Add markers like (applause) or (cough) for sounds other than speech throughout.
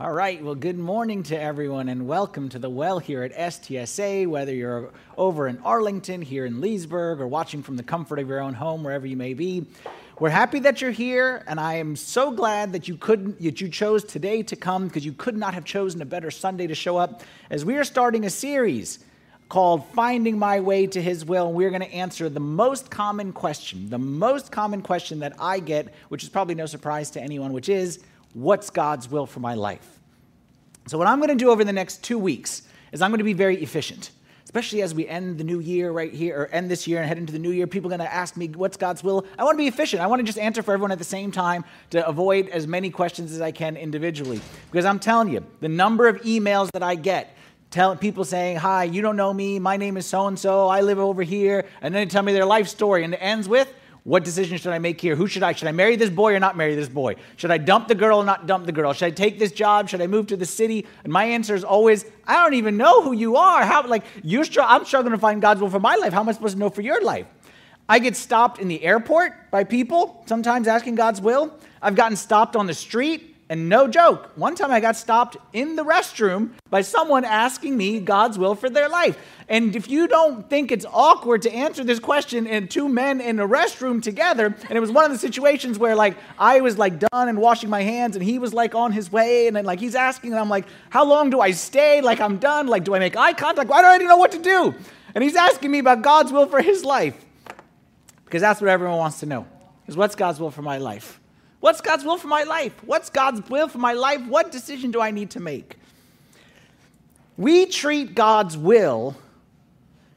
All right, well, good morning to everyone and welcome to the well here at STSA, whether you're over in Arlington, here in Leesburg, or watching from the comfort of your own home, wherever you may be. We're happy that you're here, and I am so glad that you couldn't that you chose today to come because you could not have chosen a better Sunday to show up as we are starting a series called Finding My Way to His Will. We're going to answer the most common question, the most common question that I get, which is probably no surprise to anyone, which is, What's God's will for my life? So, what I'm going to do over the next two weeks is I'm going to be very efficient, especially as we end the new year right here, or end this year and head into the new year. People are going to ask me, What's God's will? I want to be efficient. I want to just answer for everyone at the same time to avoid as many questions as I can individually. Because I'm telling you, the number of emails that I get, Tell people saying, Hi, you don't know me. My name is so and so. I live over here. And then they tell me their life story. And it ends with, What decision should I make here? Who should I? Should I marry this boy or not marry this boy? Should I dump the girl or not dump the girl? Should I take this job? Should I move to the city? And my answer is always, I don't even know who you are. How, like, you're str- I'm struggling to find God's will for my life. How am I supposed to know for your life? I get stopped in the airport by people, sometimes asking God's will. I've gotten stopped on the street and no joke, one time I got stopped in the restroom by someone asking me God's will for their life. And if you don't think it's awkward to answer this question in two men in a restroom together, and it was one of the situations where like I was like done and washing my hands and he was like on his way and then like he's asking and I'm like, how long do I stay? Like I'm done. Like do I make eye contact? Why do I even know what to do? And he's asking me about God's will for his life. Because that's what everyone wants to know. Is what's God's will for my life? What's God's will for my life? What's God's will for my life? What decision do I need to make? We treat God's will.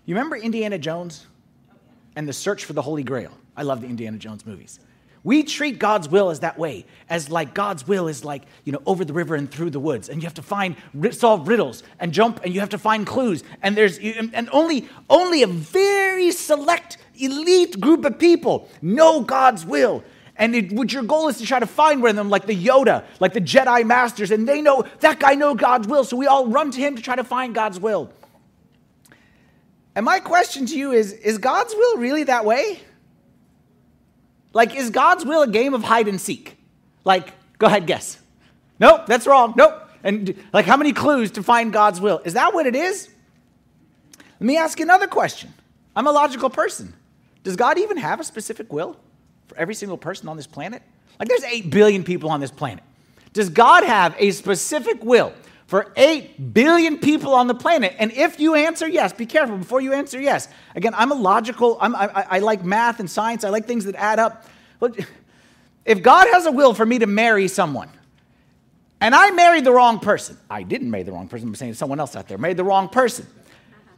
You remember Indiana Jones and the search for the Holy Grail? I love the Indiana Jones movies. We treat God's will as that way, as like God's will is like, you know, over the river and through the woods, and you have to find, solve riddles and jump, and you have to find clues, and there's, and only, only a very select, elite group of people know God's will. And it, what your goal is to try to find one of them, like the Yoda, like the Jedi Masters, and they know that guy knows God's will, so we all run to him to try to find God's will. And my question to you is Is God's will really that way? Like, is God's will a game of hide and seek? Like, go ahead, guess. Nope, that's wrong. Nope. And like, how many clues to find God's will? Is that what it is? Let me ask you another question. I'm a logical person. Does God even have a specific will? For every single person on this planet? Like there's 8 billion people on this planet. Does God have a specific will for 8 billion people on the planet? And if you answer yes, be careful before you answer yes. Again, I'm a logical, I'm, I, I like math and science, I like things that add up. Look, if God has a will for me to marry someone, and I married the wrong person, I didn't marry the wrong person, I'm saying someone else out there married the wrong person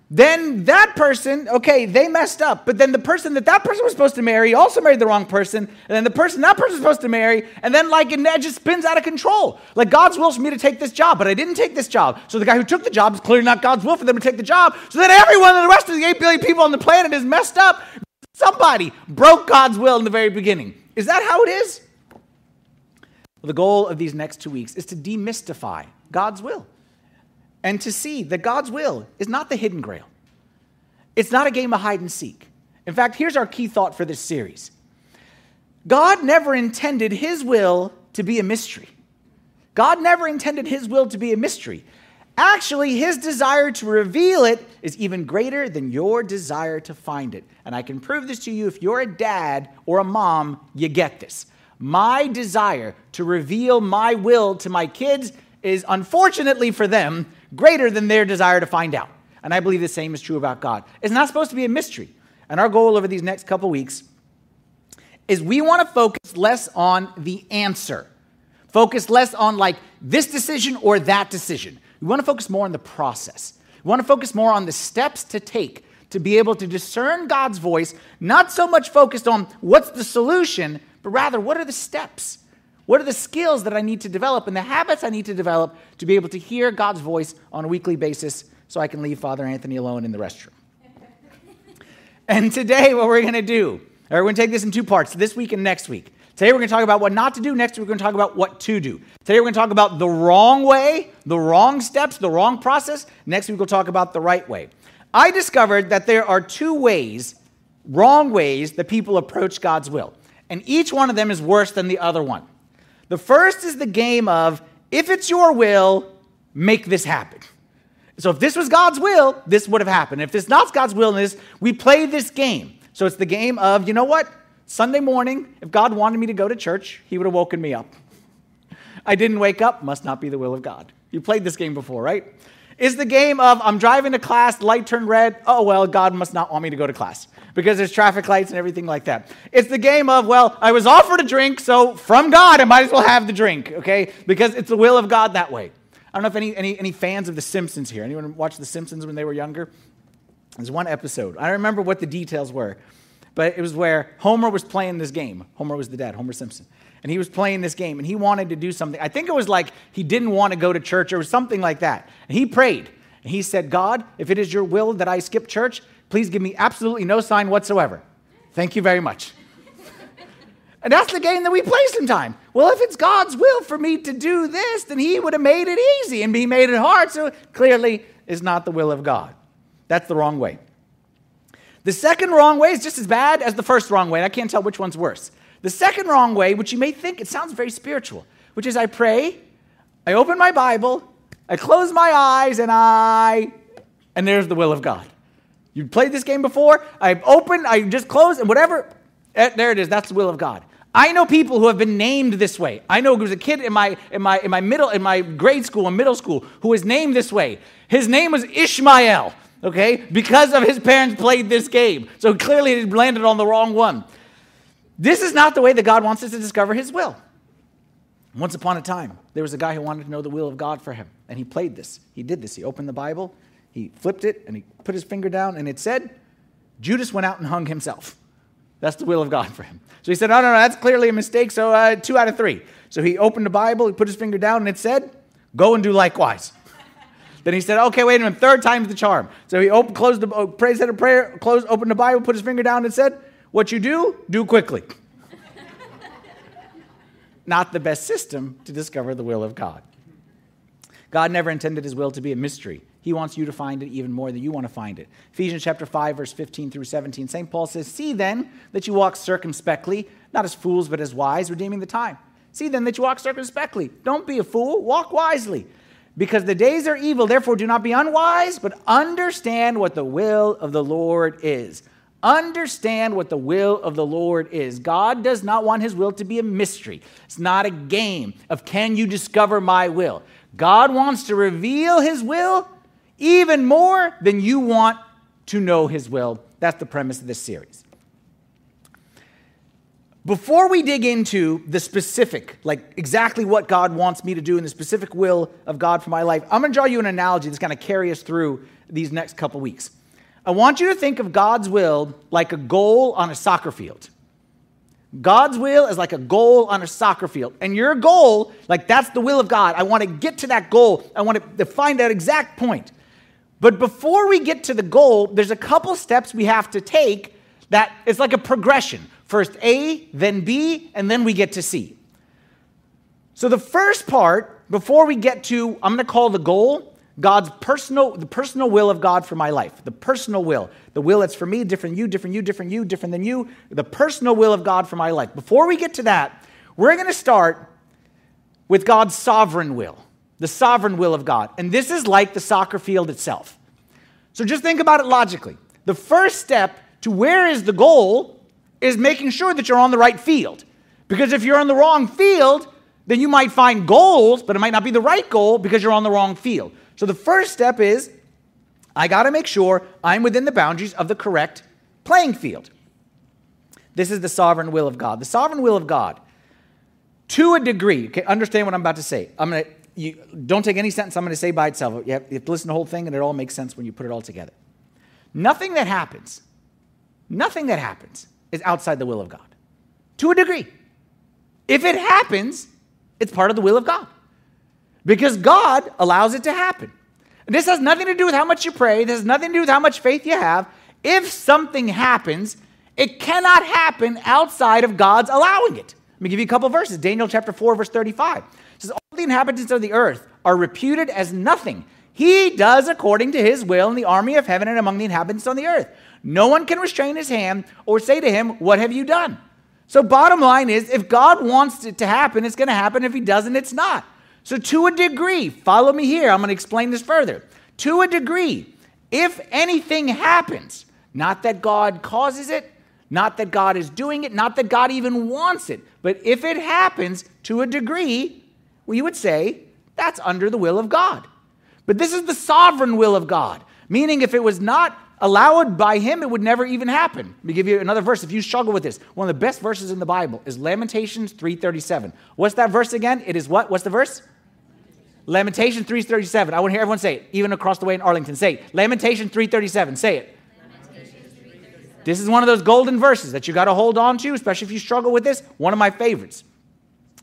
then that person, okay, they messed up. But then the person that that person was supposed to marry also married the wrong person. And then the person that person was supposed to marry, and then like it just spins out of control. Like God's will for me to take this job, but I didn't take this job. So the guy who took the job is clearly not God's will for them to take the job. So then everyone, the rest of the 8 billion people on the planet is messed up. Somebody broke God's will in the very beginning. Is that how it is? Well, the goal of these next two weeks is to demystify God's will and to see that God's will is not the hidden grail. It's not a game of hide and seek. In fact, here's our key thought for this series God never intended his will to be a mystery. God never intended his will to be a mystery. Actually, his desire to reveal it is even greater than your desire to find it. And I can prove this to you if you're a dad or a mom, you get this. My desire to reveal my will to my kids is unfortunately for them greater than their desire to find out. And I believe the same is true about God. It's not supposed to be a mystery. And our goal over these next couple weeks is we want to focus less on the answer, focus less on like this decision or that decision. We want to focus more on the process. We want to focus more on the steps to take to be able to discern God's voice, not so much focused on what's the solution, but rather what are the steps what are the skills that I need to develop and the habits I need to develop to be able to hear God's voice on a weekly basis so I can leave Father Anthony alone in the restroom? (laughs) and today, what we're going to do, or we're going to take this in two parts this week and next week. Today, we're going to talk about what not to do. Next, week, we're going to talk about what to do. Today, we're going to talk about the wrong way, the wrong steps, the wrong process. Next week, we'll talk about the right way. I discovered that there are two ways, wrong ways, that people approach God's will. And each one of them is worse than the other one. The first is the game of if it's your will, make this happen. So if this was God's will, this would have happened. If it's not God's will, this we play this game. So it's the game of, you know what? Sunday morning, if God wanted me to go to church, he would have woken me up. I didn't wake up, must not be the will of God. You played this game before, right? Is the game of I'm driving to class, light turned red, oh well, God must not want me to go to class because there's traffic lights and everything like that. It's the game of, well, I was offered a drink, so from God, I might as well have the drink, okay? Because it's the will of God that way. I don't know if any, any, any fans of The Simpsons here. Anyone watch The Simpsons when they were younger? There's one episode. I don't remember what the details were, but it was where Homer was playing this game. Homer was the dad, Homer Simpson. And he was playing this game and he wanted to do something. I think it was like he didn't want to go to church or something like that. And he prayed and he said, God, if it is your will that I skip church, Please give me absolutely no sign whatsoever. Thank you very much. (laughs) and that's the game that we play sometimes. Well, if it's God's will for me to do this, then He would have made it easy and He made it hard. So clearly is not the will of God. That's the wrong way. The second wrong way is just as bad as the first wrong way. I can't tell which one's worse. The second wrong way, which you may think it sounds very spiritual, which is I pray, I open my Bible, I close my eyes, and I, and there's the will of God. You've played this game before? I opened, I just closed, and whatever. Eh, there it is. That's the will of God. I know people who have been named this way. I know there was a kid in my, in my, in my middle, in my grade school and middle school who was named this way. His name was Ishmael, okay, because of his parents played this game. So clearly he landed on the wrong one. This is not the way that God wants us to discover his will. Once upon a time, there was a guy who wanted to know the will of God for him, and he played this. He did this. He opened the Bible, he flipped it and he put his finger down, and it said, Judas went out and hung himself. That's the will of God for him. So he said, No, no, no, that's clearly a mistake. So uh, two out of three. So he opened the Bible, he put his finger down, and it said, Go and do likewise. (laughs) then he said, Okay, wait a minute, third time's the charm. So he opened, closed the, oh, prayed, said a prayer, closed, opened the Bible, put his finger down, and said, What you do, do quickly. Not the best system to discover the will of God. God never intended his will to be a mystery. He wants you to find it even more than you want to find it. Ephesians chapter 5, verse 15 through 17, St. Paul says, See then that you walk circumspectly, not as fools, but as wise, redeeming the time. See then that you walk circumspectly. Don't be a fool, walk wisely. Because the days are evil, therefore do not be unwise, but understand what the will of the Lord is. Understand what the will of the Lord is. God does not want his will to be a mystery. It's not a game of can you discover my will. God wants to reveal his will even more than you want to know His will. That's the premise of this series. Before we dig into the specific, like exactly what God wants me to do and the specific will of God for my life, I'm going to draw you an analogy that's going to carry us through these next couple weeks. I want you to think of God's will like a goal on a soccer field. God's will is like a goal on a soccer field. And your goal, like that's the will of God. I want to get to that goal. I want to find that exact point. But before we get to the goal, there's a couple steps we have to take that it's like a progression. First A, then B, and then we get to C. So the first part, before we get to, I'm going to call the goal, God's personal, the personal will of God for my life. The personal will. The will that's for me, different you, different you, different you, different than you. The personal will of God for my life. Before we get to that, we're going to start with God's sovereign will the sovereign will of God. And this is like the soccer field itself. So just think about it logically. The first step to where is the goal is making sure that you're on the right field. Because if you're on the wrong field, then you might find goals, but it might not be the right goal because you're on the wrong field. So the first step is I got to make sure I'm within the boundaries of the correct playing field. This is the sovereign will of God. The sovereign will of God, to a degree, okay, understand what I'm about to say. I'm going to you don't take any sentence I'm going to say by itself. You have, you have to listen to the whole thing, and it all makes sense when you put it all together. Nothing that happens, nothing that happens is outside the will of God. To a degree. If it happens, it's part of the will of God. Because God allows it to happen. This has nothing to do with how much you pray, this has nothing to do with how much faith you have. If something happens, it cannot happen outside of God's allowing it. Let me give you a couple verses. Daniel chapter 4, verse 35 says, All the inhabitants of the earth are reputed as nothing. He does according to his will in the army of heaven and among the inhabitants on the earth. No one can restrain his hand or say to him, What have you done? So, bottom line is, if God wants it to happen, it's going to happen. If he doesn't, it's not. So, to a degree, follow me here, I'm going to explain this further. To a degree, if anything happens, not that God causes it, not that God is doing it, not that God even wants it, but if it happens to a degree, we would say that's under the will of God. But this is the sovereign will of God, meaning if it was not allowed by Him, it would never even happen. Let me give you another verse if you struggle with this. One of the best verses in the Bible is Lamentations 3:37. What's that verse again? It is what? What's the verse? Lamentation 3:37. I want to hear everyone say it, even across the way in Arlington. Say it. Lamentation 3:37. Say it. This is one of those golden verses that you got to hold on to, especially if you struggle with this. One of my favorites.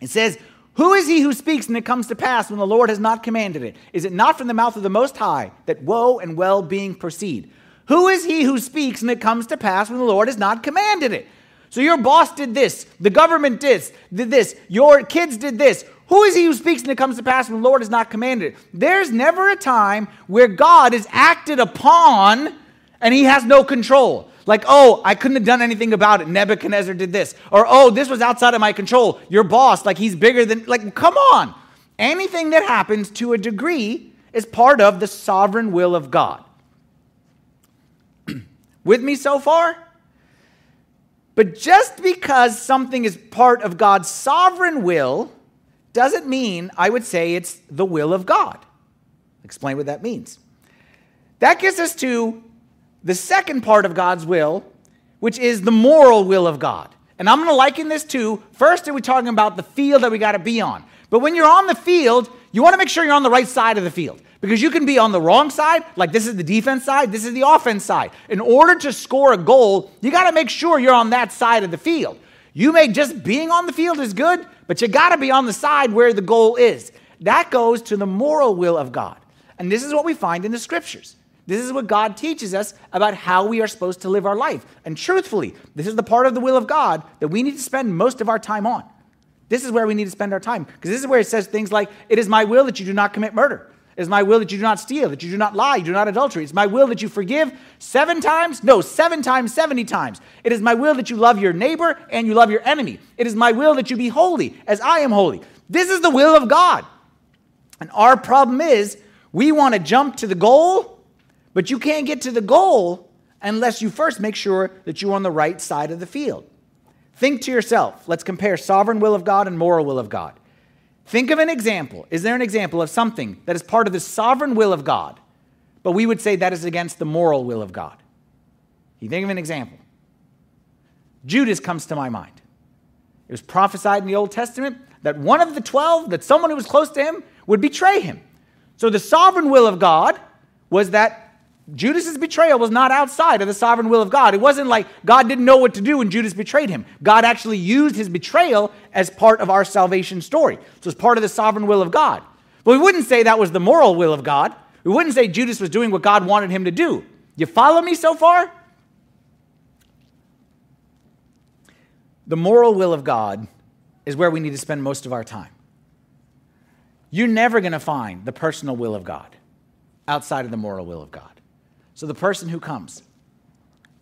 It says, Who is he who speaks and it comes to pass when the Lord has not commanded it? Is it not from the mouth of the Most High that woe and well being proceed? Who is he who speaks and it comes to pass when the Lord has not commanded it? So your boss did this, the government did, did this, your kids did this. Who is he who speaks and it comes to pass when the Lord has not commanded it? There's never a time where God is acted upon and he has no control. Like, oh, I couldn't have done anything about it. Nebuchadnezzar did this. Or, oh, this was outside of my control. Your boss, like, he's bigger than, like, come on. Anything that happens to a degree is part of the sovereign will of God. (clears throat) With me so far? But just because something is part of God's sovereign will doesn't mean I would say it's the will of God. Explain what that means. That gets us to the second part of God's will, which is the moral will of God. And I'm going to liken this to first, are we talking about the field that we got to be on? But when you're on the field, you want to make sure you're on the right side of the field because you can be on the wrong side, like this is the defense side, this is the offense side. In order to score a goal, you got to make sure you're on that side of the field. You may just being on the field is good, but you got to be on the side where the goal is. That goes to the moral will of God. And this is what we find in the scriptures. This is what God teaches us about how we are supposed to live our life. And truthfully, this is the part of the will of God that we need to spend most of our time on. This is where we need to spend our time because this is where it says things like, It is my will that you do not commit murder. Is my will that you do not steal, that you do not lie, you do not adultery. It's my will that you forgive seven times? No, seven times, 70 times. It is my will that you love your neighbor and you love your enemy. It is my will that you be holy as I am holy. This is the will of God. And our problem is we want to jump to the goal but you can't get to the goal unless you first make sure that you're on the right side of the field. Think to yourself. Let's compare sovereign will of God and moral will of God. Think of an example. Is there an example of something that is part of the sovereign will of God, but we would say that is against the moral will of God? You think of an example. Judas comes to my mind. It was prophesied in the Old Testament that one of the 12, that someone who was close to him, would betray him. So the sovereign will of God was that Judas's betrayal was not outside of the sovereign will of God. It wasn't like God didn't know what to do when Judas betrayed him. God actually used his betrayal as part of our salvation story. So it's part of the sovereign will of God. But we wouldn't say that was the moral will of God. We wouldn't say Judas was doing what God wanted him to do. You follow me so far? The moral will of God is where we need to spend most of our time. You're never going to find the personal will of God outside of the moral will of God. So the person who comes,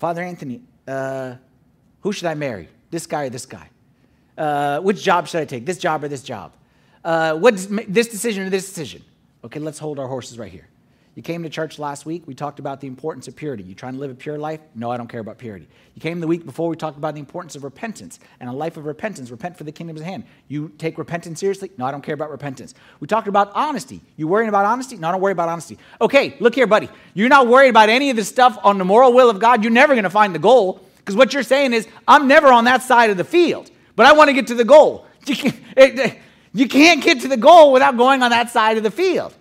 Father Anthony, uh, who should I marry? This guy or this guy? Uh, which job should I take? This job or this job? Uh, what's this decision or this decision? Okay, let's hold our horses right here. You came to church last week, we talked about the importance of purity. You trying to live a pure life? No, I don't care about purity. You came the week before, we talked about the importance of repentance and a life of repentance. Repent for the kingdom of hand. You take repentance seriously? No, I don't care about repentance. We talked about honesty. You worrying about honesty? No, I don't worry about honesty. Okay, look here, buddy. You're not worried about any of this stuff on the moral will of God. You're never going to find the goal because what you're saying is, I'm never on that side of the field, but I want to get to the goal. (laughs) You can't get to the goal without going on that side of the field.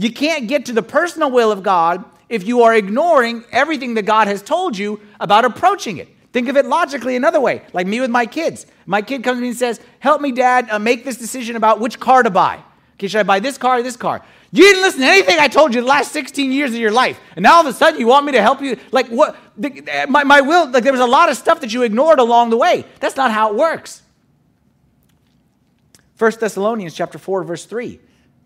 You can't get to the personal will of God if you are ignoring everything that God has told you about approaching it. Think of it logically another way, like me with my kids. My kid comes to me and says, Help me, Dad, uh, make this decision about which car to buy. Okay, should I buy this car or this car? You didn't listen to anything I told you the last 16 years of your life. And now all of a sudden you want me to help you? Like, what? The, my, my will, like, there was a lot of stuff that you ignored along the way. That's not how it works. 1 Thessalonians chapter 4, verse 3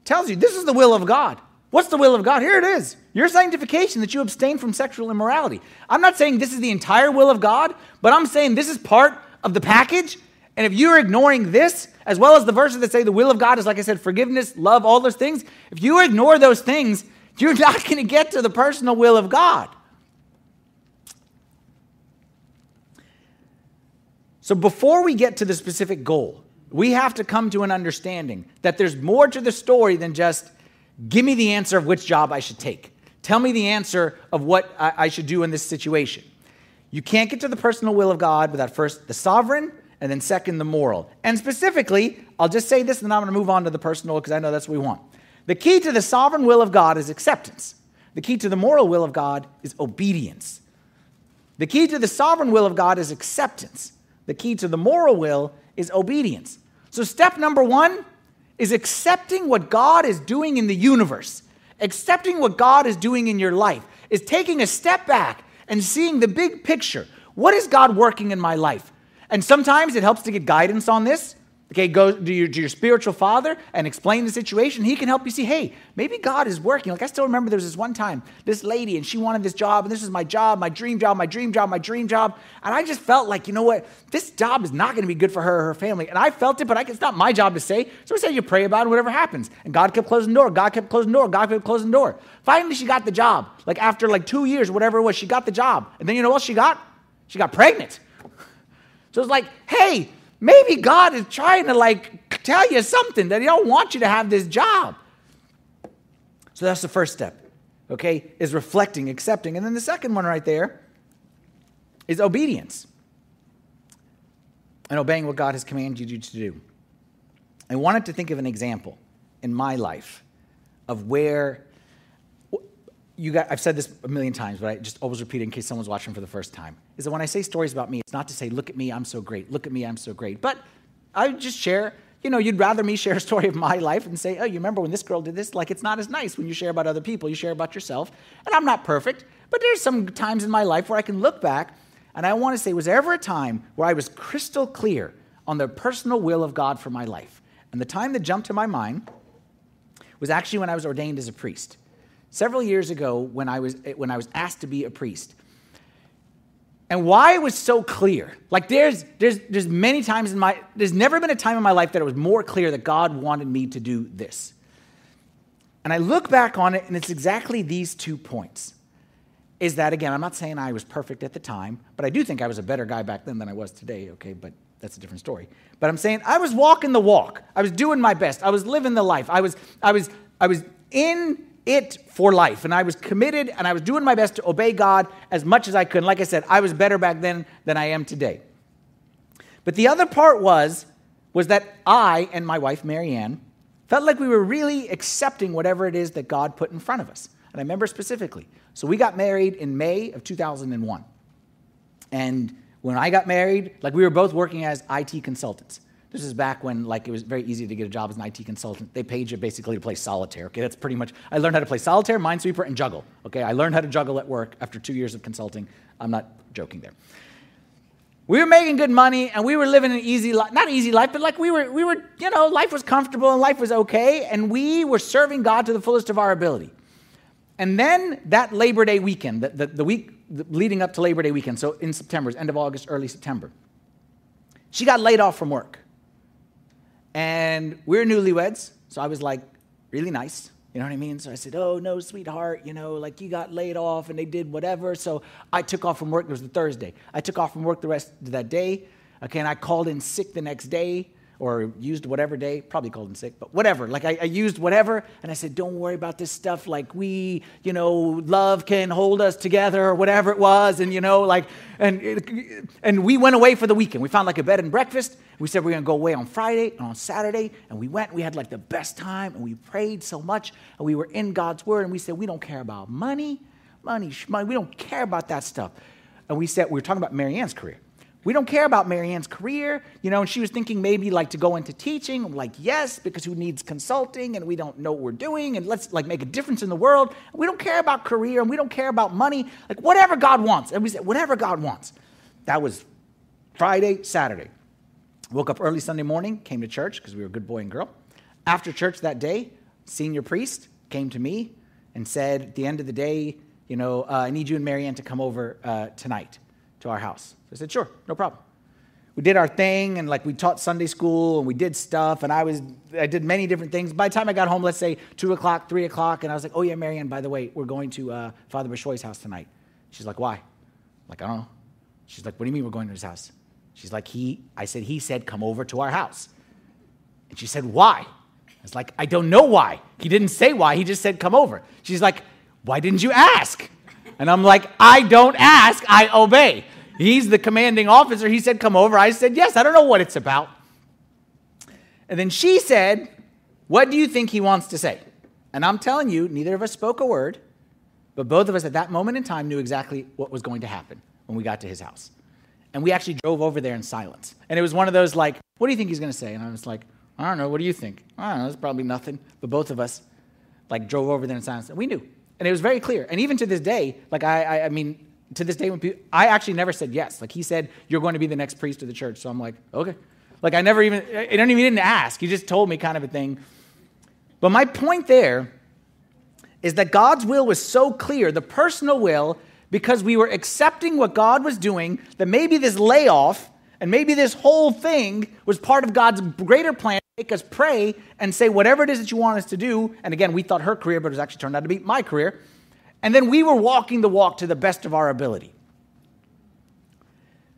tells you this is the will of God. What's the will of God? Here it is. Your sanctification, that you abstain from sexual immorality. I'm not saying this is the entire will of God, but I'm saying this is part of the package. And if you're ignoring this, as well as the verses that say the will of God is, like I said, forgiveness, love, all those things, if you ignore those things, (laughs) you're not going to get to the personal will of God. So before we get to the specific goal, we have to come to an understanding that there's more to the story than just give me the answer of which job I should take. Tell me the answer of what I, should do in this situation. You can't get to the personal will of God without first the sovereign and then second the moral. And specifically, I'll just say this and then I'm going to move on to the personal because I know that's what we want. The key to the sovereign will of God is acceptance. The key to the moral will of God is obedience. The key to the sovereign will of God is acceptance. The key to the moral will is obedience. So, step number one is accepting what God is doing in the universe, accepting what God is doing in your life, is taking a step back and seeing the big picture. What is God working in my life? And sometimes it helps to get guidance on this. Okay, go to your, to your spiritual father and explain the situation. He can help you see, hey, maybe God is working. Like I still remember there was this one time, this lady, and she wanted this job, and this is my job, my dream job, my dream job, my dream job. And I just felt like, you know what, this job is not going to be good for her or her family. And I felt it, but I, it's not my job to say. So I said, you pray about it, whatever happens. And God kept closing the door. God kept closing the door. God kept closing the door. Finally, she got the job. Like after like two years, whatever it was, she got the job. And then you know what she got? She got pregnant. So it's like, hey, maybe God is trying to like tell you something that He don't want you to have this job. So that's the first step, okay, is reflecting, accepting. And then the second one right there is obedience and obeying what God has commanded you to do. I wanted to think of an example in my life of where you got, I've said this a million times, but I just always repeat it in case someone's watching for the first time, is that when I say stories about me, it's not to say, look at me, I'm so great, look at me, I'm so great. But I just share, you know, you'd rather me (laughs) share a story of my life and say, oh, you remember when this girl did this? Like, it's not as nice when you share about other people, you share about yourself. And I'm not perfect, but there's some times in my life where I can look back and I want to say, was there ever a time where I was crystal clear on the personal will of God for my life? And the time that jumped to my mind was actually when I was ordained as a priest several years ago when I was, when I was asked to be a priest. And why it was so clear. Like there's, there's, there's many times in my, there's never been a time in my life that it was more clear that God wanted me to do this. And I look back on it and it's exactly these two points. Is that again, I'm not saying I was perfect at the time, but I do think I was a better guy back then than I was today, okay? But that's a different story. But I'm saying I was walking the walk. I was doing my best. I was living the life. I was, I was, I was in it for life. And I was committed and I was doing my best to obey God as much as I could. And like I said, I was better back then than I am today. But the other part was, was that I and my wife, Marianne, felt like we were really accepting whatever it is that God put in front of us. And I remember specifically. So we got married in May of 2001. And when I got married, like we were both working as IT consultants. This is back when like it was very easy to get a job as an IT consultant. They paid you basically to play solitaire. Okay, that's pretty much. I learned how to play solitaire, Minesweeper, and juggle. Okay, I learned how to juggle at work after two years of consulting. I'm not joking there. We were making good money and we were living an easy life, not easy life, but like we were, we were, you know, life was comfortable and life was okay, and we were serving God to the fullest of our ability. And then that Labor Day weekend, the, the, the week leading up to Labor Day weekend, so in September, end of August, early September, she got laid off from work. And we're newlyweds, so I was like, really nice. You know what I mean? So I said, Oh, no, sweetheart, you know, like you got laid off and they did whatever. So I took off from work. It was the Thursday. I took off from work the rest of that day. Okay, and I called in sick the next day or used whatever day, probably cold and sick, but whatever. Like I, I, used whatever, and I said, don't worry about this stuff. Like we, you know, love can hold us together or whatever it was. And, you know, like, and, and we went away for the weekend. We found like a bed and breakfast. We said we going to go away on Friday and on Saturday. And we went, we had like the best time, and we prayed so much, and we were in God's word, and we said, we don't care about money, money, money. We don't care about that stuff. And we said, we were talking about Marianne's career. We don't care about Marianne's career, you know, and she was thinking maybe like to go into teaching. I'm like, yes, because who needs consulting and we don't know what we're doing and let's like make a difference in the world. We don't care about career and we don't care about money, like whatever God wants. And we said, whatever God wants. That was Friday, Saturday. Woke up early Sunday morning, came to church because we were a good boy and girl. After church that day, senior priest came to me and said, at the end of the day, you know, uh, I need you and Marianne to come over uh, tonight to our house. I said, sure, no problem. we did our thing and like we taught Sunday school and we did stuff and I was I did many different things. By the time I got home, let's say two o'clock, three o'clock, and I was like, oh yeah, Marianne, by the way, we're going to uh, Father Bishoy's house tonight. She's like, why? I'm like, I don't know. She's like, what do you mean we're going to his house? She's like, he, I said, he said, come over to our house. And she said, why? I was like, I don't know why. He didn't say why. He just said, come over. She's like, why didn't you ask? And I'm like, I don't ask, I obey. He's the commanding officer. He said, come over. I said, yes, I don't know what it's about. And then she said, what do you think he wants to say? And I'm telling you, neither of us spoke a word, but both of us at that moment in time knew exactly what was going to happen when we got to his house. And we actually drove over there in silence. And it was one of those like, what do you think he's going to say? And I was like, I don't know. What do you think? I don't know. It's probably nothing. But both of us like drove over there in silence. And we knew. And it was very clear. And even to this day, like I, I, I mean, to this day, when people, I actually never said yes. Like he said, you're going to be the next priest of the church. So I'm like, okay. Like I never even, I don't even didn't ask. He just told me kind of a thing. But my point there is that God's will was so clear, the personal will, because we were accepting what God was doing, that maybe this layoff and maybe this whole thing was part of God's greater plan to make us pray and say whatever it is that you want us to do. And again, we thought her career, but it actually turned out to be my career. And then we were walking the walk to the best of our ability.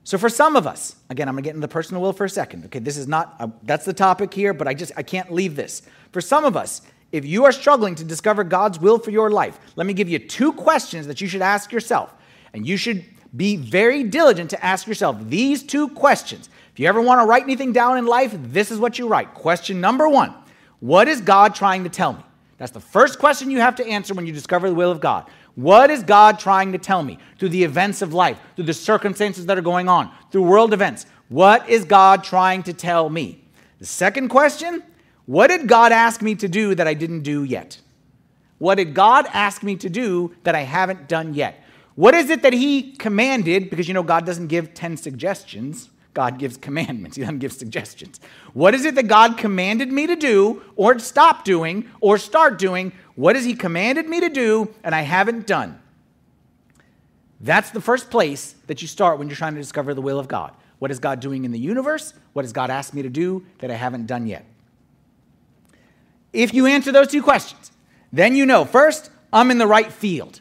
So for some of us, again, I'm gonna get into the personal will for a second. Okay, this is not uh, that's the topic here, but I just I can't leave this. For some of us, if you are struggling to discover God's will for your life, let me give you two questions that you should ask yourself. And you should be very diligent to ask yourself these two questions. If you ever want to write anything down in life, this is what you write. Question number one What is God trying to tell me? That's the first question you have to answer when you discover the will of God. What is God trying to tell me through the events of life, through the circumstances that are going on, through world events? What is God trying to tell me? The second question What did God ask me to do that I didn't do yet? What did God ask me to do that I haven't done yet? What is it that He commanded? Because you know, God doesn't give 10 suggestions. God gives commandments. He doesn't give suggestions. What is it that God commanded me to do, or stop doing, or start doing? What has He commanded me to do, and I haven't done? That's the first place that you start when you're trying to discover the will of God. What is God doing in the universe? What has God asked me to do that I haven't done yet? If you answer those two questions, then you know first, I'm in the right field.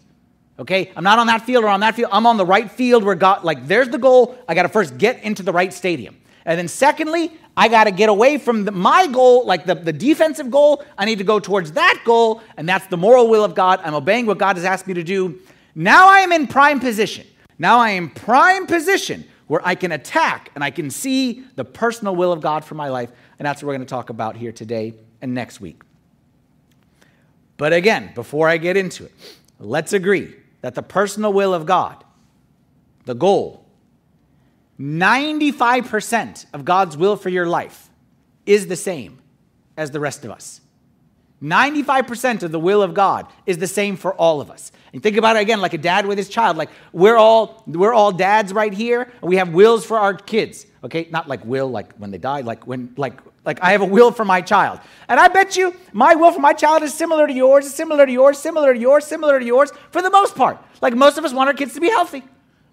Okay? I'm not on that field or on that field. I'm on the right field where God, like, there's the goal. I got to first get into the right stadium. And then, secondly, I got to get away from the, my goal, like the, the defensive goal. I need to go towards that goal, and that's the moral will of God. I'm obeying what God has asked me to do. Now I am in prime position. Now I am prime position where I can attack and I can see the personal will of God for my life. And that's what we're going to talk about here today and next week. But again, before I get into it, let's agree that the personal will of God, the goal, 95% of God's will for your life is the same as the rest of us. 95% of the will of God is the same for all of us. And think about it again like a dad with his child. Like we're all we're all dads right here, we have wills for our kids. Okay? Not like will like when they die, like when like like I have a will for my child. And I bet you my will for my child is similar to yours, similar to yours, similar to yours, similar to yours for the most part. Like most of us want our kids to be healthy.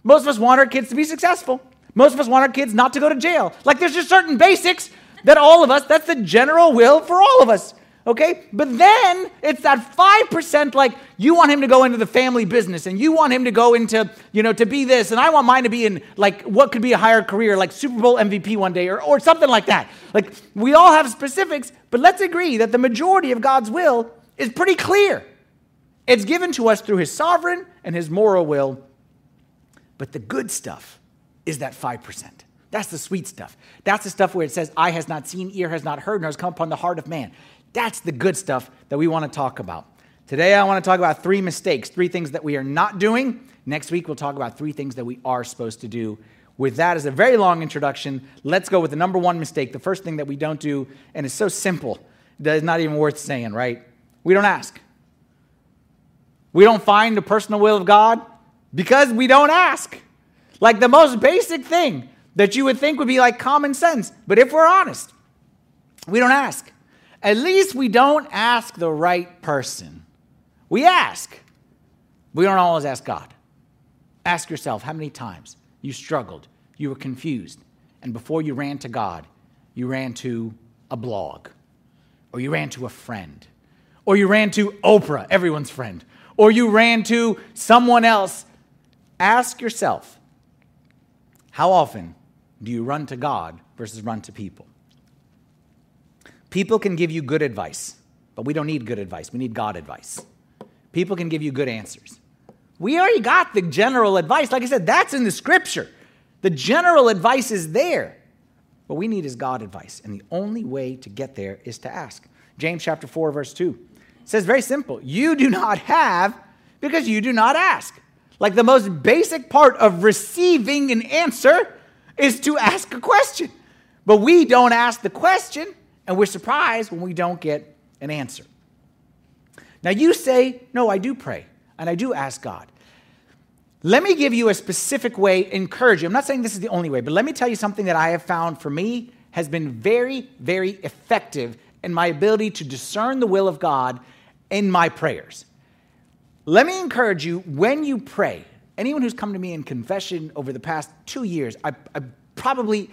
Most of us want our kids to be successful. Most of us want our kids not to go to jail. Like there's just certain basics that all of us, that's the general will for all of us. Okay? But then it's that 5% like you want him to go into the family business and you want him to go into, you know, to be this and I want mine to be in like what could be a higher career like Super Bowl MVP one day or, or something like that. Like we all have specifics, but let's agree that the majority of God's will is pretty clear. It's given to us through his sovereign and his moral will. But the good stuff is that 5%. That's the sweet stuff. That's the stuff where it says, Eye has not seen, ear has not heard, nor has come upon the heart of man. That's the good stuff that we want to talk about. Today, I want to talk about three mistakes, three things that we are not doing. Next week, we'll talk about three things that we are supposed to do. With that as a very long introduction, let's go with the number one mistake, the first thing that we don't do, and it's so simple that it's not even worth saying, right? We don't ask. We don't find the personal will of God because we don't ask. Like the most basic thing that you would think would be like common sense. But if we're honest, we don't ask. At least we don't ask the right person. We ask. We don't always ask God. Ask yourself how many times you struggled, you were confused, and before you ran to God, you ran to a blog, or you ran to a friend, or you ran to Oprah, everyone's friend, or you ran to someone else, ask yourself how often do you run to God versus run to people? People can give you good advice, but we don't need good advice. We need God advice. People can give you good answers. We already got the general advice. Like I said, that's in the scripture. The general advice is there. What we need is God advice. And the only way to get there is to ask. James chapter 4, verse 2 says very simple You do not have because you do not ask. Like the most basic part of receiving an answer is to ask a question. But we don't ask the question, and we're surprised when we don't get an answer. Now, you say, No, I do pray, and I do ask God. Let me give you a specific way, encourage you. I'm not saying this is the only way, but let me tell you something that I have found for me has been very, very effective in my ability to discern the will of God in my prayers. Let me encourage you when you pray, anyone who's come to me in confession over the past two years, I, I probably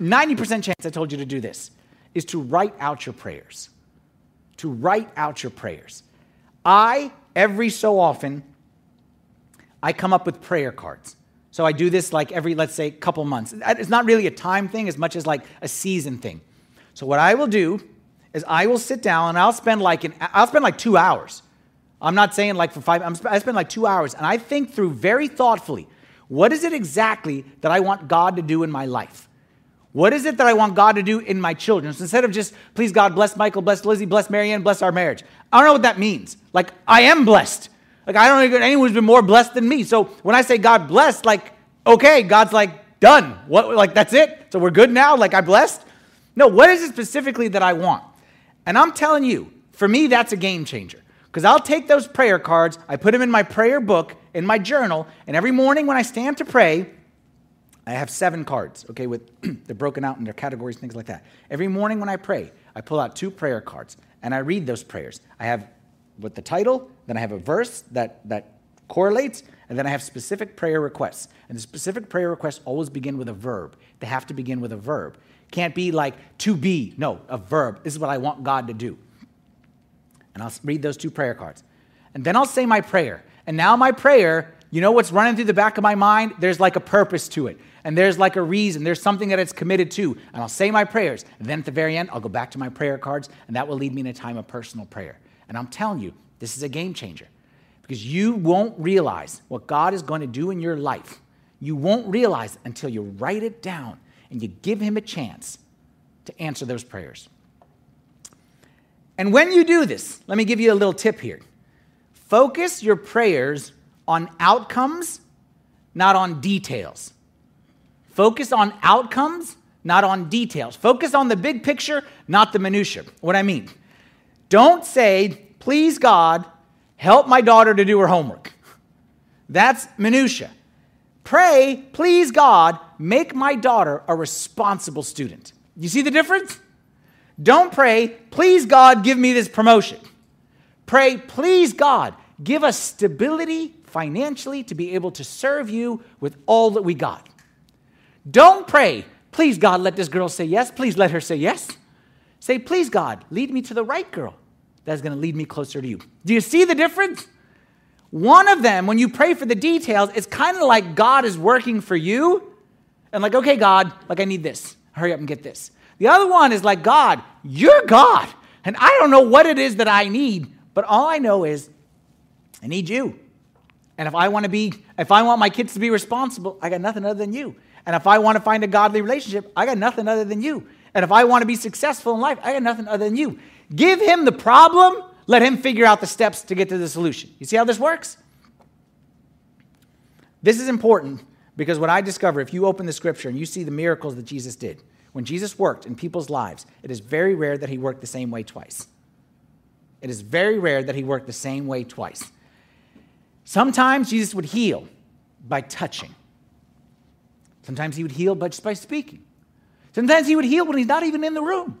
90% chance I told you to do this, is to write out your prayers. To write out your prayers. I, every so often, I come up with prayer cards. So I do this like every, let's say, couple months. It's not really a time thing as much as like a season thing. So what I will do is I will sit down and I'll spend like an, I'll spend like two hours. I'm not saying like for five. I'm, I spend like two hours and I think through very thoughtfully. What is it exactly that I want God to do in my life? What is it that I want God to do in my children? So instead of just, please God, bless Michael, bless Lizzie, bless Marianne, bless our marriage. I don't know what that means. Like, I am blessed. Like, I don't know anyone who's been more blessed than me. So when I say God blessed, like, okay, God's like, done. What, like, that's it? So we're good now? Like, I blessed? No, what is it specifically that I want? And I'm telling you, for me, that's a game changer. Because I'll take those prayer cards, I put them in my prayer book, in my journal, and every morning when I stand to pray, I have seven cards, okay, with (clears throat) they're broken out in their categories, and things like that. Every morning when I pray, I pull out two prayer cards and I read those prayers. I have with the title, then I have a verse that, that correlates, and then I have specific prayer requests. And the specific prayer requests always begin with a verb. They have to begin with a verb. Can't be like to be. No, a verb. This is what I want God to do. And I'll read those two prayer cards. And then I'll say my prayer. And now my prayer, you know what's running through the back of my mind? There's like a purpose to it. And there's like a reason. There's something that it's committed to. And I'll say my prayers. And then at the very end, I'll go back to my prayer cards, and that will lead me in a time of personal prayer. And I'm telling you, this is a game changer because you won't realize what God is going to do in your life. You won't realize until you write it down and you give Him a chance to answer those prayers. And when you do this, let me give you a little tip here. Focus your prayers on outcomes, not on details. Focus on outcomes, not on details. Focus on the big picture, not the minutia. What I mean, don't say, please God, help my daughter to do her homework. That's minutia. Pray, please God, make my daughter a responsible student. You see the difference? Don't pray, please God, give me this promotion. Pray, please God, give us stability financially to be able to serve you with all that we got. Don't pray, please God, let this girl say yes. Please let her say yes. Say, please God, lead me to the right girl that's going to lead me closer to you. Do you see the difference? One of them, when you pray for the details, it's kind of like God is working for you and like, okay, God, like I need this. Hurry up and get this. The other one is like, God, you're God. And I don't know what it is that I need, but all I know is I need you. And if I want to be, if I want my kids to be responsible, I got nothing other than you. And if I want to find a godly relationship, I got nothing other than you. And if I want to be successful in life, I got nothing other than you. Give him the problem, let him figure out the steps to get to the solution. You see how this works? This is important because what I discover, if you open the scripture and you see the miracles that Jesus did, when Jesus worked in people's lives, it is very rare that he worked the same way twice. It is very rare that he worked the same way twice. Sometimes Jesus would heal by touching. Sometimes he would heal by, just by speaking. Sometimes he would heal when he's not even in the room.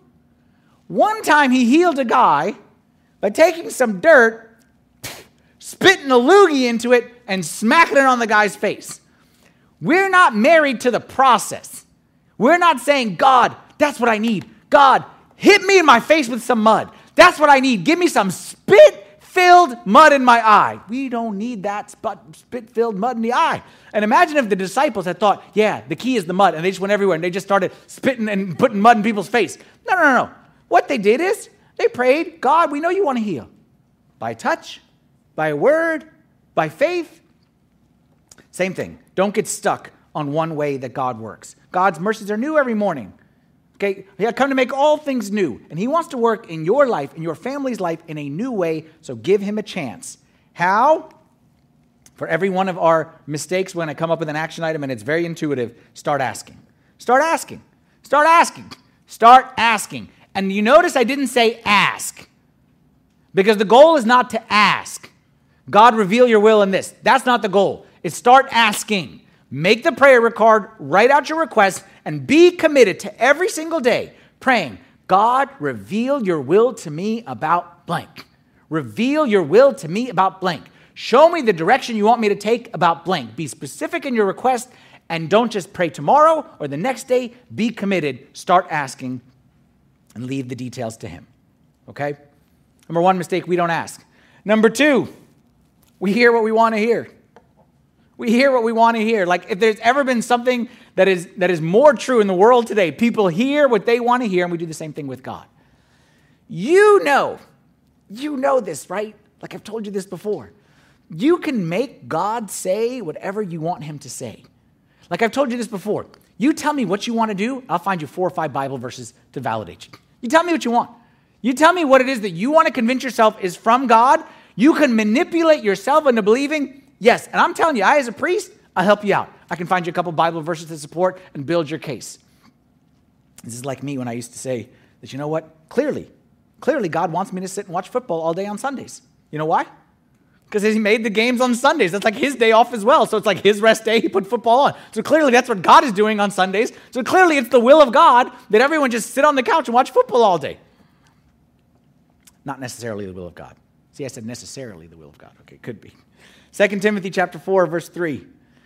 One time he healed a guy by taking some dirt, (laughs) spitting a loogie into it, and smacking it on the guy's face. We're not married to the process. We're not saying, God, that's what I need. God, hit me in my face with some mud. That's what I need. Give me some spit filled mud in my eye. We don't need that spit filled mud in the eye. And imagine if the disciples had thought, yeah, the key is the mud, and they just went everywhere and they just started spitting and putting mud in people's face. No, no, no, no. What they did is they prayed, God, we know you want to heal. By touch, by a word, by faith. Same thing. Don't get stuck on one way that God works. God's mercies are new every morning. Okay, he had come to make all things new, and he wants to work in your life, in your family's life, in a new way, so give him a chance. How? For every one of our mistakes, when I come up with an action item and it's very intuitive, start asking. Start asking. Start asking. Start asking. And you notice I didn't say ask, because the goal is not to ask. God, reveal your will in this. That's not the goal. It's start asking. Make the prayer record, write out your request, and be committed to every single day praying, God, reveal your will to me about blank. Reveal your will to me about blank. Show me the direction you want me to take about blank. Be specific in your request and don't just pray tomorrow or the next day. Be committed. Start asking and leave the details to Him. Okay? Number one mistake, we don't ask. Number two, we hear what we want to hear. We hear what we want to hear. Like if there's ever been something that is that is more true in the world today, people hear what they want to hear, and we do the same thing with God. You know, you know this, right? Like I've told you this before. You can make God say whatever you want him to say. Like I've told you this before. You tell me what you want to do, I'll find you four or five Bible verses to validate you. You tell me what you want. You tell me what it is that you want to convince yourself is from God. You can manipulate yourself into believing Yes, and I'm telling you, I as a priest, I'll help you out. I can find you a couple Bible verses to support and build your case. This is like me when I used to say that, you know what? Clearly, clearly God wants me to sit and watch football all day on Sundays. You know why? Because he made the games on Sundays. That's like his day off as well. So it's like his rest day, he put football on. So clearly that's what God is doing on Sundays. So clearly it's the will of God that everyone just sit on the couch and watch football all day. Not necessarily the will of God. See, I said necessarily the will of God. Okay, could be. 2 Timothy chapter 4 verse 3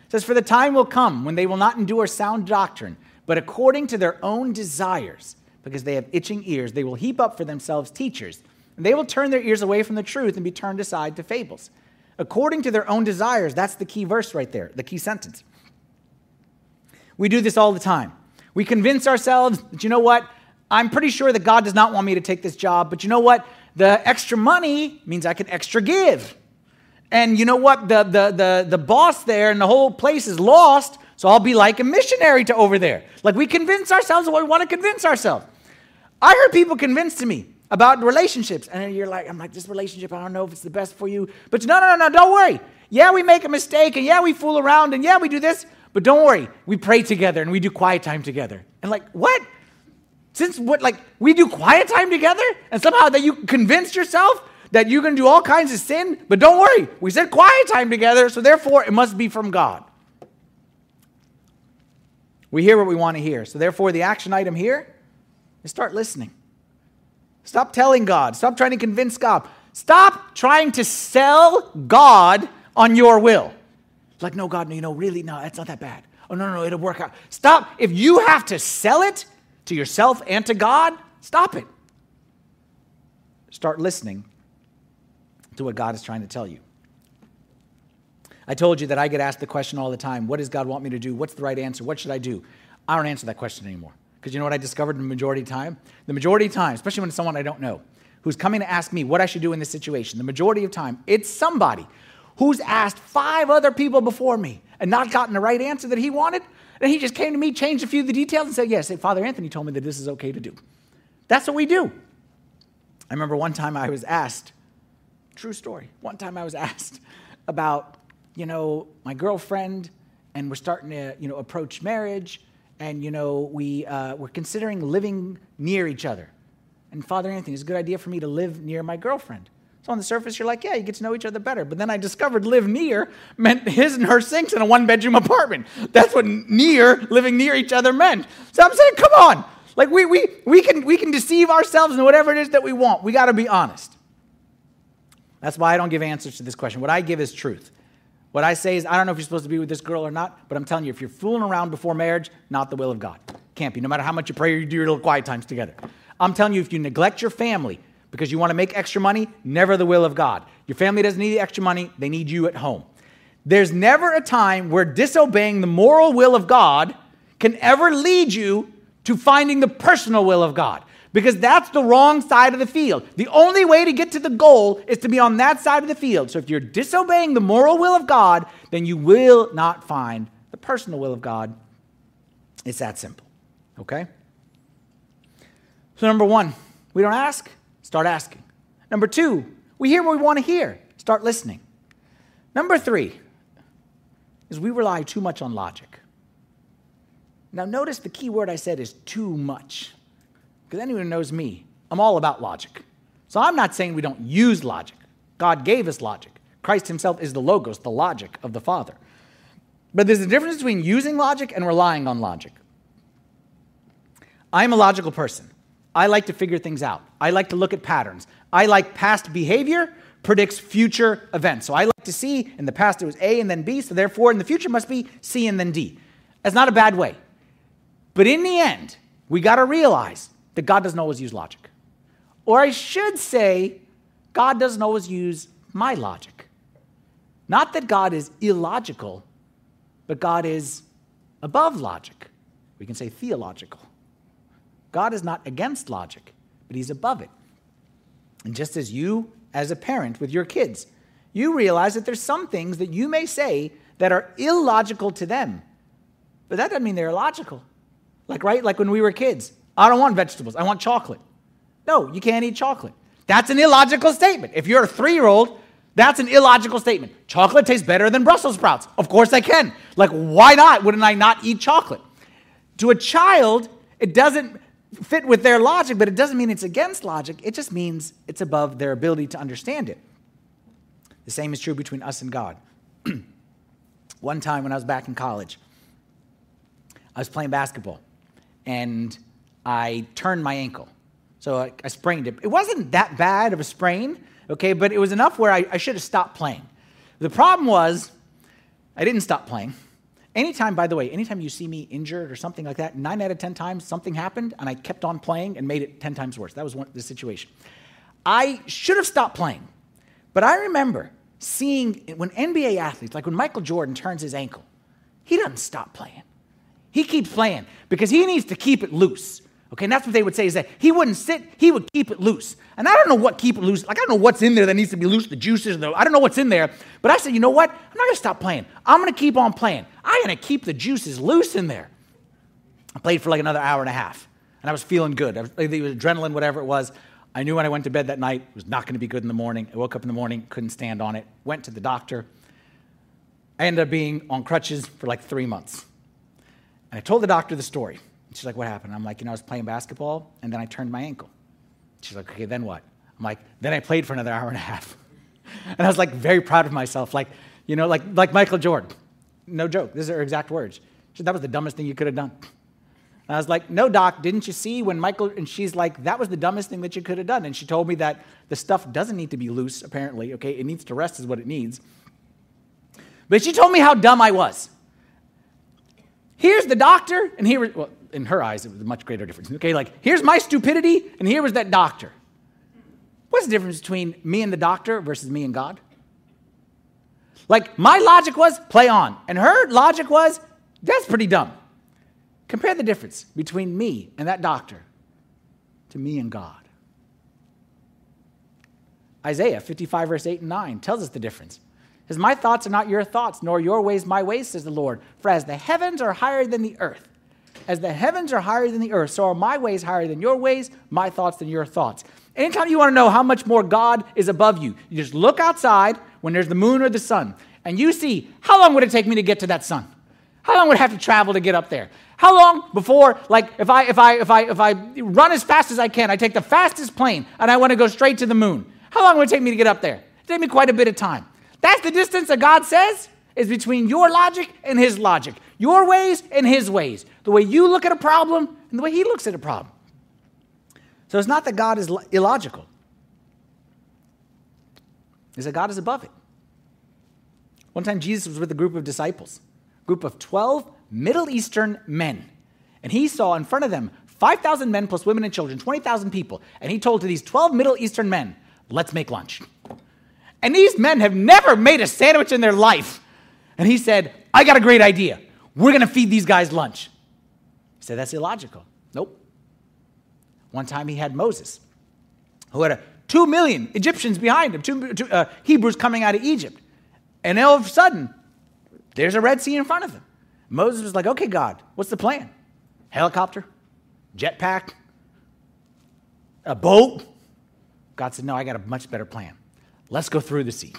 says for the time will come when they will not endure sound doctrine but according to their own desires because they have itching ears they will heap up for themselves teachers and they will turn their ears away from the truth and be turned aside to fables. According to their own desires that's the key verse right there the key sentence. We do this all the time. We convince ourselves that you know what? I'm pretty sure that god does not want me to take this job but you know what? The extra money means i can extra give and you know what? The, the, the, the boss there and the whole place is lost. So I'll be like a missionary to over there. Like we convince ourselves what we want to convince ourselves. I heard people convince to me about relationships. And you're like, I'm like, this relationship, I don't know if it's the best for you. But no, no, no, no, don't worry. Yeah, we make a mistake. And yeah, we fool around. And yeah, we do this. But don't worry. We pray together and we do quiet time together. And like, what? Since what, like, we do quiet time together? And somehow that you convinced yourself that you're going to do all kinds of sin, but don't worry. We said quiet time together, so therefore it must be from God. We hear what we want to hear. So therefore, the action item here is start listening. Stop telling God. Stop trying to convince God. Stop trying to sell God on your will. Like, no, God, no, you know, really, no, it's not that bad. Oh, no, no, no, it'll work out. Stop. If you have to sell it to yourself and to God, stop it. Start listening to what God is trying to tell you. I told you that I get asked the question all the time what does God want me to do? What's the right answer? What should I do? I don't answer that question anymore. Because you know what I discovered in the majority of time? The majority of time, especially when it's someone I don't know, who's coming to ask me what I should do in this situation, the majority of time, it's somebody who's asked five other people before me and not gotten the right answer that he wanted. And he just came to me, changed a few of the details, and said, Yes, Father Anthony told me that this is okay to do. That's what we do. I remember one time I was asked True story. One time I was (laughs) asked about, you know, my girlfriend, and we're starting to, you know, approach marriage, and, you know, we, uh, we're considering living near each other. And Father Anthony, it's a good idea for me to live near my girlfriend. So on the surface, you're like, yeah, you get to know each other better. But then I discovered live near meant his and her sinks in a one bedroom apartment. That's what near, living near each other meant. So I'm saying, come on. Like we, we, we, can, we can deceive ourselves in whatever it is that we want. We got to be honest. That's why I don't give answers to this question. What I give is truth. What I say is, I don't know if you're supposed to be with this girl or not, but I'm telling you, if you're fooling around before marriage, not the will of God. Can't be, no matter how much you pray or you do your little quiet times together. I'm telling you, if you neglect your family because you want to make extra money, never the will of God. Your family doesn't need the extra money, they need you at home. There's never a time where disobeying the moral will of God can ever lead you to finding the personal will of God because that's the wrong side of the field. The only way to get to the goal is to be on that side of the field. So if you're disobeying the moral will of God, then you will not find the personal will of God. It's that simple. Okay? So, number one, we don't ask, start asking. Number two, we hear what we want to hear, start listening. Number three is we rely too much on logic. Now, notice the key word I said is too much. Because anyone who knows me, I'm all about logic. So I'm not saying we don't use logic. God gave us logic. Christ himself is the logos, the logic of the Father. But there's a difference between using logic and relying on logic. I'm a logical person. I like to figure things out. I like to look at patterns. I like past behavior predicts future events. So I like to see in the past it was A and then B, so therefore in the future must be C and then D. That's not a bad way. But in the end, we got to realize that God doesn't always use logic. Or I should say, God doesn't always use my logic. Not that God is illogical, but God is above logic. We can say theological. God is not against logic, but He's above it. And just as you, as a parent with your kids, you realize that there's some things that you may say that are illogical to them, but that doesn't mean they're illogical. Like, right? Like when we were kids. I don't want vegetables. I want chocolate. No, you can't eat chocolate. That's an illogical statement. If you're a three year old, that's an illogical statement. Chocolate tastes better than Brussels sprouts. Of course I can. Like, why not? Wouldn't I not eat chocolate? To a child, it doesn't fit with their logic, but it doesn't mean it's against logic. It just means it's above their ability to understand it. The same is true between us and God. (clears throat) One time when I was back in college, I was playing basketball and I turned my ankle. So I, I, sprained it. It wasn't that bad of a sprain, okay, but it was enough where I, I should have stopped playing. The problem was I didn't stop playing. Anytime, by the way, anytime you see me injured or something like that, nine out of 10 times something happened and I kept on playing and made it 10 times worse. That was one, the situation. I should have stopped playing, but I remember seeing when NBA athletes, like when Michael Jordan turns his ankle, he doesn't stop playing. He keeps playing because he needs to keep it loose. Okay, and that's what they would say is that he wouldn't sit, he would keep it loose. And I don't know what keep it loose, like I don't know what's in there that needs to be loose, the juices, the, I don't know what's in there. But I said, you know what? I'm not gonna stop playing. I'm gonna keep on playing. I'm gonna keep the juices loose in there. I played for like another hour and a half, and I was feeling good. I was, it was adrenaline, whatever it was. I knew when I went to bed that night, it was not gonna be good in the morning. I woke up in the morning, couldn't stand on it, went to the doctor. I ended up being on crutches for like three months. And I told the doctor the story. She's like, What happened? I'm like, You know, I was playing basketball and then I turned my ankle. She's like, Okay, then what? I'm like, Then I played for another hour and a half. (laughs) And I was like, very proud of myself, like, you know, like, like Michael Jordan. No joke. These are her exact words. She said, That was the dumbest thing you could have done. And I was like, No, doc, didn't you see when Michael, and she's like, That was the dumbest thing that you could have done. And she told me that the stuff doesn't need to be loose, apparently, okay? It needs to rest, is what it needs. But she told me how dumb I was. Here's the doctor, and here, well, in her eyes, it was a much greater difference. Okay, like, here's my stupidity, and here was that doctor. What's the difference between me and the doctor versus me and God? Like, my logic was play on, and her logic was that's pretty dumb. Compare the difference between me and that doctor to me and God. Isaiah 55, verse 8 and 9 tells us the difference. As my thoughts are not your thoughts, nor your ways my ways, says the Lord. For as the heavens are higher than the earth, as the heavens are higher than the earth, so are my ways higher than your ways, my thoughts than your thoughts. Anytime you want to know how much more God is above you, you just look outside when there's the moon or the sun, and you see how long would it take me to get to that sun? How long would I have to travel to get up there? How long before, like, if I if I if I if I run as fast as I can, I take the fastest plane and I want to go straight to the moon. How long would it take me to get up there? It take me quite a bit of time. That's the distance that God says is between your logic and his logic, your ways and his ways, the way you look at a problem and the way he looks at a problem. So it's not that God is illogical, it's that God is above it. One time Jesus was with a group of disciples, a group of 12 Middle Eastern men. and he saw in front of them 5,000 men plus women and children, 20,000 people. And he told to these 12 Middle Eastern men, let's make lunch. And these men have never made a sandwich in their life. And he said, I got a great idea. We're going to feed these guys lunch. Said, That's illogical. Nope. One time he had Moses, who had a, two million Egyptians behind him, two, two uh, Hebrews coming out of Egypt. And all of a sudden, there's a Red Sea in front of them. Moses was like, Okay, God, what's the plan? Helicopter? Jetpack? A boat? God said, No, I got a much better plan. Let's go through the sea.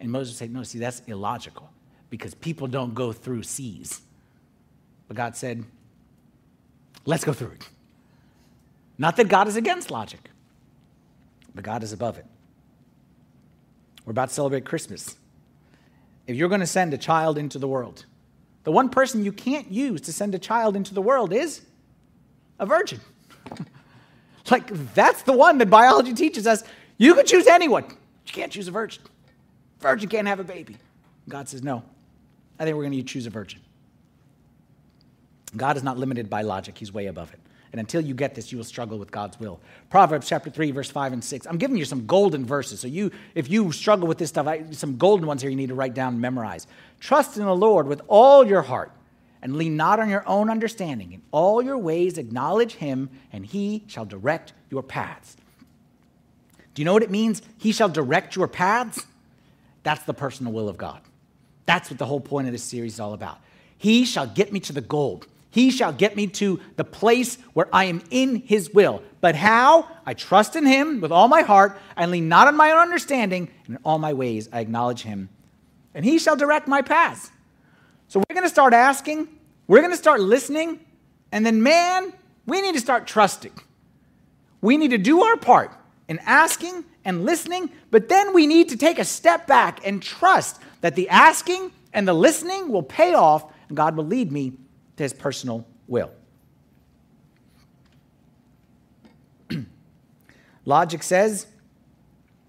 And Moses said, No, see, that's illogical because people don't go through seas. But God said, Let's go through it. Not that God is against logic, but God is above it. We're about to celebrate Christmas. If you're going to send a child into the world, the one person you can't use to send a child into the world is a virgin. (laughs) like, that's the one that biology teaches us. You can choose anyone, you can't choose a virgin. Virgin can't have a baby. God says, no, I think we're going to choose a virgin. God is not limited by logic, He's way above it. And until you get this, you will struggle with God's will. Proverbs chapter 3, verse 5 and 6. I'm giving you some golden verses. So you, if you struggle with this stuff, I, some golden ones here you need to write down and memorize. Trust in the Lord with all your heart and lean not on your own understanding. In all your ways acknowledge him, and he shall direct your paths. Do you know what it means? He shall direct your paths. That's the personal will of God. That's what the whole point of this series is all about. He shall get me to the goal. He shall get me to the place where I am in his will. But how? I trust in him with all my heart. I lean not on my own understanding. And in all my ways I acknowledge him. And he shall direct my paths. So we're going to start asking, we're going to start listening, and then, man, we need to start trusting. We need to do our part in asking and listening, but then we need to take a step back and trust that the asking and the listening will pay off and God will lead me his personal will. (clears throat) Logic says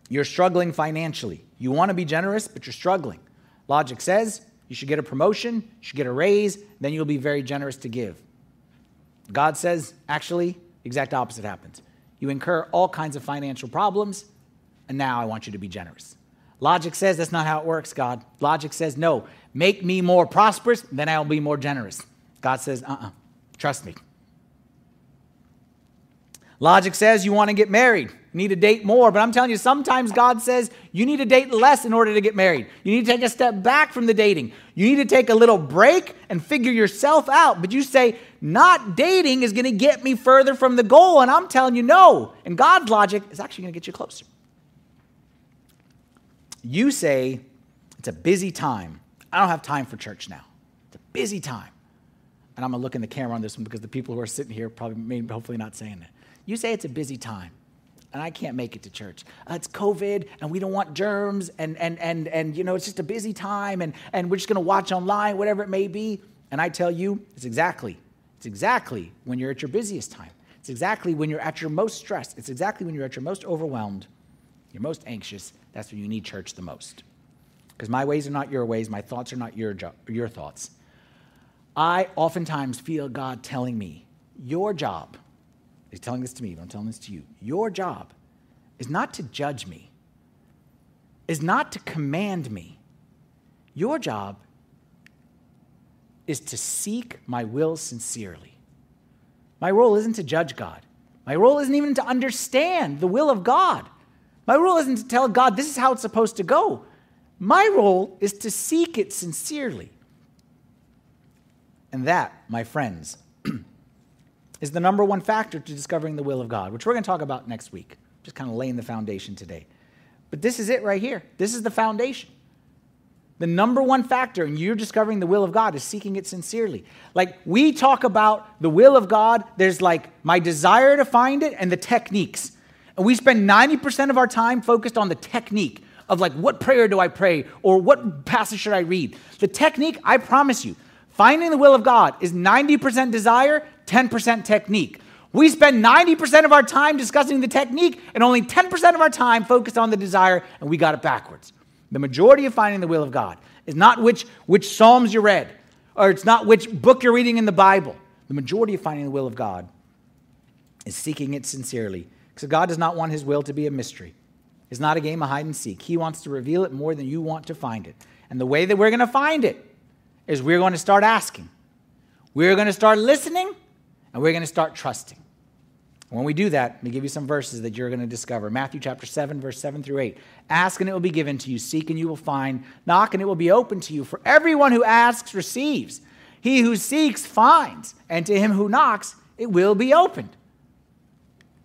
you're struggling financially. You want to be generous, but you're struggling. Logic says you should get a promotion, you should get a raise, then you'll be very generous to give. God says, actually, exact opposite happens. You incur all kinds of financial problems, and now I want you to be generous. Logic says that's not how it works, God. Logic says, no, make me more prosperous, then I'll be more generous. God says, uh uh-uh, uh trust me. Logic says you want to get married, need to date more, but I'm telling you, sometimes God says you need to date less in order to get married. You need to take a step back from the dating. You need to take a little break and figure yourself out. But you say, not dating is going to get me further from the goal, and I'm telling you, no. And God's logic is actually going to get you closer. You say, it's a busy time. I don't have time for church now. It's a busy time. And I'm going to look in the camera on this one because the people who are sitting here probably, maybe, hopefully, not saying that. You say it's a busy time, and I can't make it to church. Uh, it's COVID, and we don't want germs, and, and, and, and you know, it's just a busy time, and, and we're just going to watch online, whatever it may be. And I tell you, it's exactly, it's exactly when you're at your busiest time. It's exactly when you're at your most stressed. It's exactly when you're at your most overwhelmed, you're most anxious. That's when you need church the most. Because my ways are not your ways, my thoughts are not your, jo- your thoughts. I oftentimes feel God telling me, your job He's telling this to me, but I'm telling this to you. Your job is not to judge me, is not to command me. Your job is to seek my will sincerely. My role isn't to judge God. My role isn't even to understand the will of God. My role isn't to tell God this is how it's supposed to go. My role is to seek it sincerely. And that, my friends, (clears throat) is the number one factor to discovering the will of God, which we're going to talk about next week. Just kind of laying the foundation today. But this is it right here. This is the foundation. The number one factor in you discovering the will of God is seeking it sincerely. Like we talk about the will of God, there's like my desire to find it and the techniques. And we spend 90% of our time focused on the technique of like what prayer do I pray or what passage should I read. The technique, I promise you, finding the will of God is 90% desire 10% technique. We spend 90% of our time discussing the technique and only 10% of our time focused on the desire, and we got it backwards. The majority of finding the will of God is not which, which Psalms you read, or it's not which book you're reading in the Bible. the majority of finding the will of God is seeking it sincerely. Because God does not want his will to be a mystery. It's not a game of hide and seek. He wants to reveal it more than you want to find it. And the way that we're going to find it is we're going to start asking. We're going to start listening and we're going to start trusting. When we do that, let me give you some verses that you're going to discover. Matthew chapter 7, verse 7 through 8. Ask and it will be given to you. Seek and you will find. Knock and it will be open to you. For everyone who asks receives. He who seeks finds. And to him who knocks, it will be opened.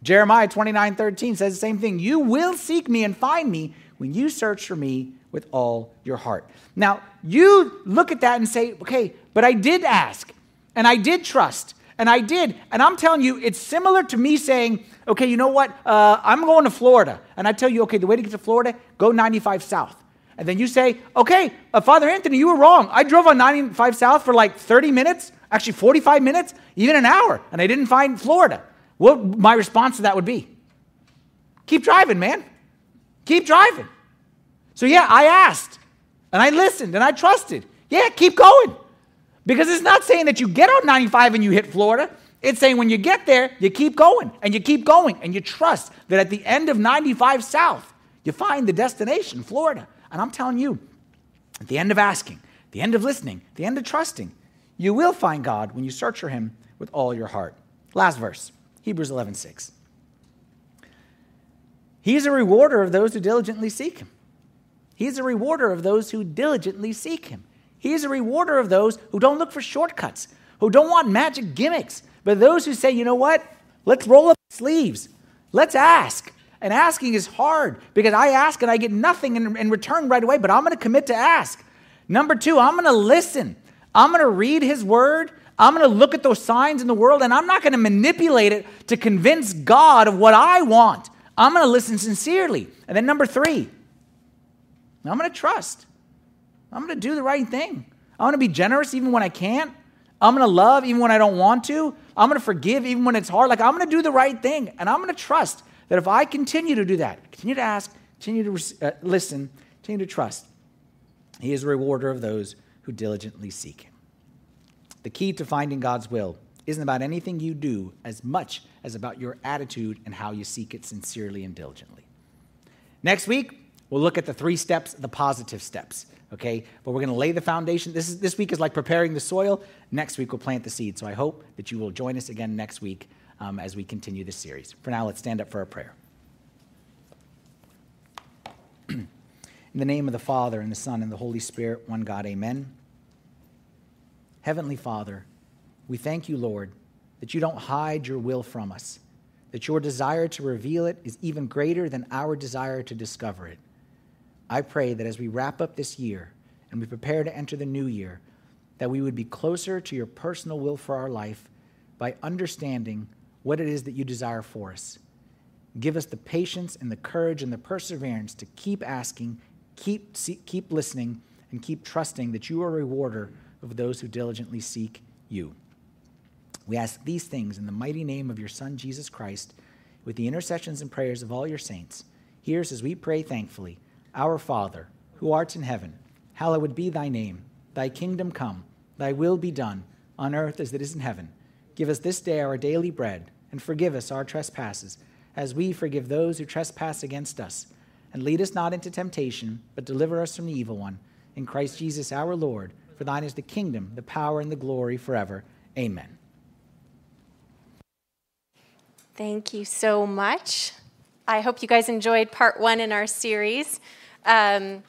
Jeremiah 29, 13 says the same thing. You will seek me and find me when you search for me with all your heart. Now, you look at that and say, okay, but I did ask and I did trust and I did. And I'm telling you, it's similar to me saying, okay, you know what? Uh, I'm going to Florida. And I tell you, okay, the way to get to Florida, go 95 South. And then you say, okay, uh, Father Anthony, you were wrong. I drove on 95 South for like 30 minutes, actually 45 minutes, even an hour, and I didn't find Florida. What my response to that would be? Keep driving, man. Keep driving. So, yeah, I asked and I listened and I trusted. Yeah, keep going. Because it's not saying that you get on 95 and you hit Florida. It's saying when you get there, you keep going and you keep going and you trust that at the end of 95 South, you find the destination, Florida. And I'm telling you, at the end of asking, the end of listening, the end of trusting, you will find God when you search for him with all your heart. Last verse, Hebrews 11 6. He is a rewarder of those who diligently seek him. He is a rewarder of those who diligently seek him. He is a rewarder of those who don't look for shortcuts, who don't want magic gimmicks, but those who say, you know what? Let's roll up sleeves. Let's ask. And asking is hard because I ask and I get nothing in, in return right away, but I'm going to commit to ask. Number two, I'm going to listen. I'm going to read his word. I'm going to look at those signs in the world and I'm not going to manipulate it to convince God of what I want. I'm going to listen sincerely. And then number three, I'm going to trust. I'm going to do the right thing. I'm going to be generous even when I can't. I'm going to love even when I don't want to. I'm going to forgive even when it's hard. Like, I'm going to do the right thing. And I'm going to trust that if I continue to do that, continue to ask, continue to uh, listen, continue to trust, He is a rewarder of those who diligently seek Him. The key to finding God's will isn't about anything you do as much as about your attitude and how you seek it sincerely and diligently. Next week, we'll look at the three steps, the positive steps okay? But we're going to lay the foundation. This, is, this week is like preparing the soil. Next week, we'll plant the seed. So I hope that you will join us again next week um, as we continue this series. For now, let's stand up for a prayer. (clears throat) In the name of the Father, and the Son, and the Holy Spirit, one God, amen. Heavenly Father, we thank you, Lord, that you don't hide your will from us, that your desire to reveal it is even greater than our desire to discover it. I pray that as we wrap up this year and we prepare to enter the new year, that we would be closer to your personal will for our life by understanding what it is that you desire for us. Give us the patience and the courage and the perseverance to keep asking, keep, see, keep listening, and keep trusting that you are a rewarder of those who diligently seek you. We ask these things in the mighty name of your Son, Jesus Christ, with the intercessions and prayers of all your saints. Hear us as we pray thankfully. Our Father, who art in heaven, hallowed be thy name. Thy kingdom come, thy will be done, on earth as it is in heaven. Give us this day our daily bread, and forgive us our trespasses, as we forgive those who trespass against us. And lead us not into temptation, but deliver us from the evil one. In Christ Jesus our Lord, for thine is the kingdom, the power, and the glory forever. Amen. Thank you so much. I hope you guys enjoyed part one in our series. Um,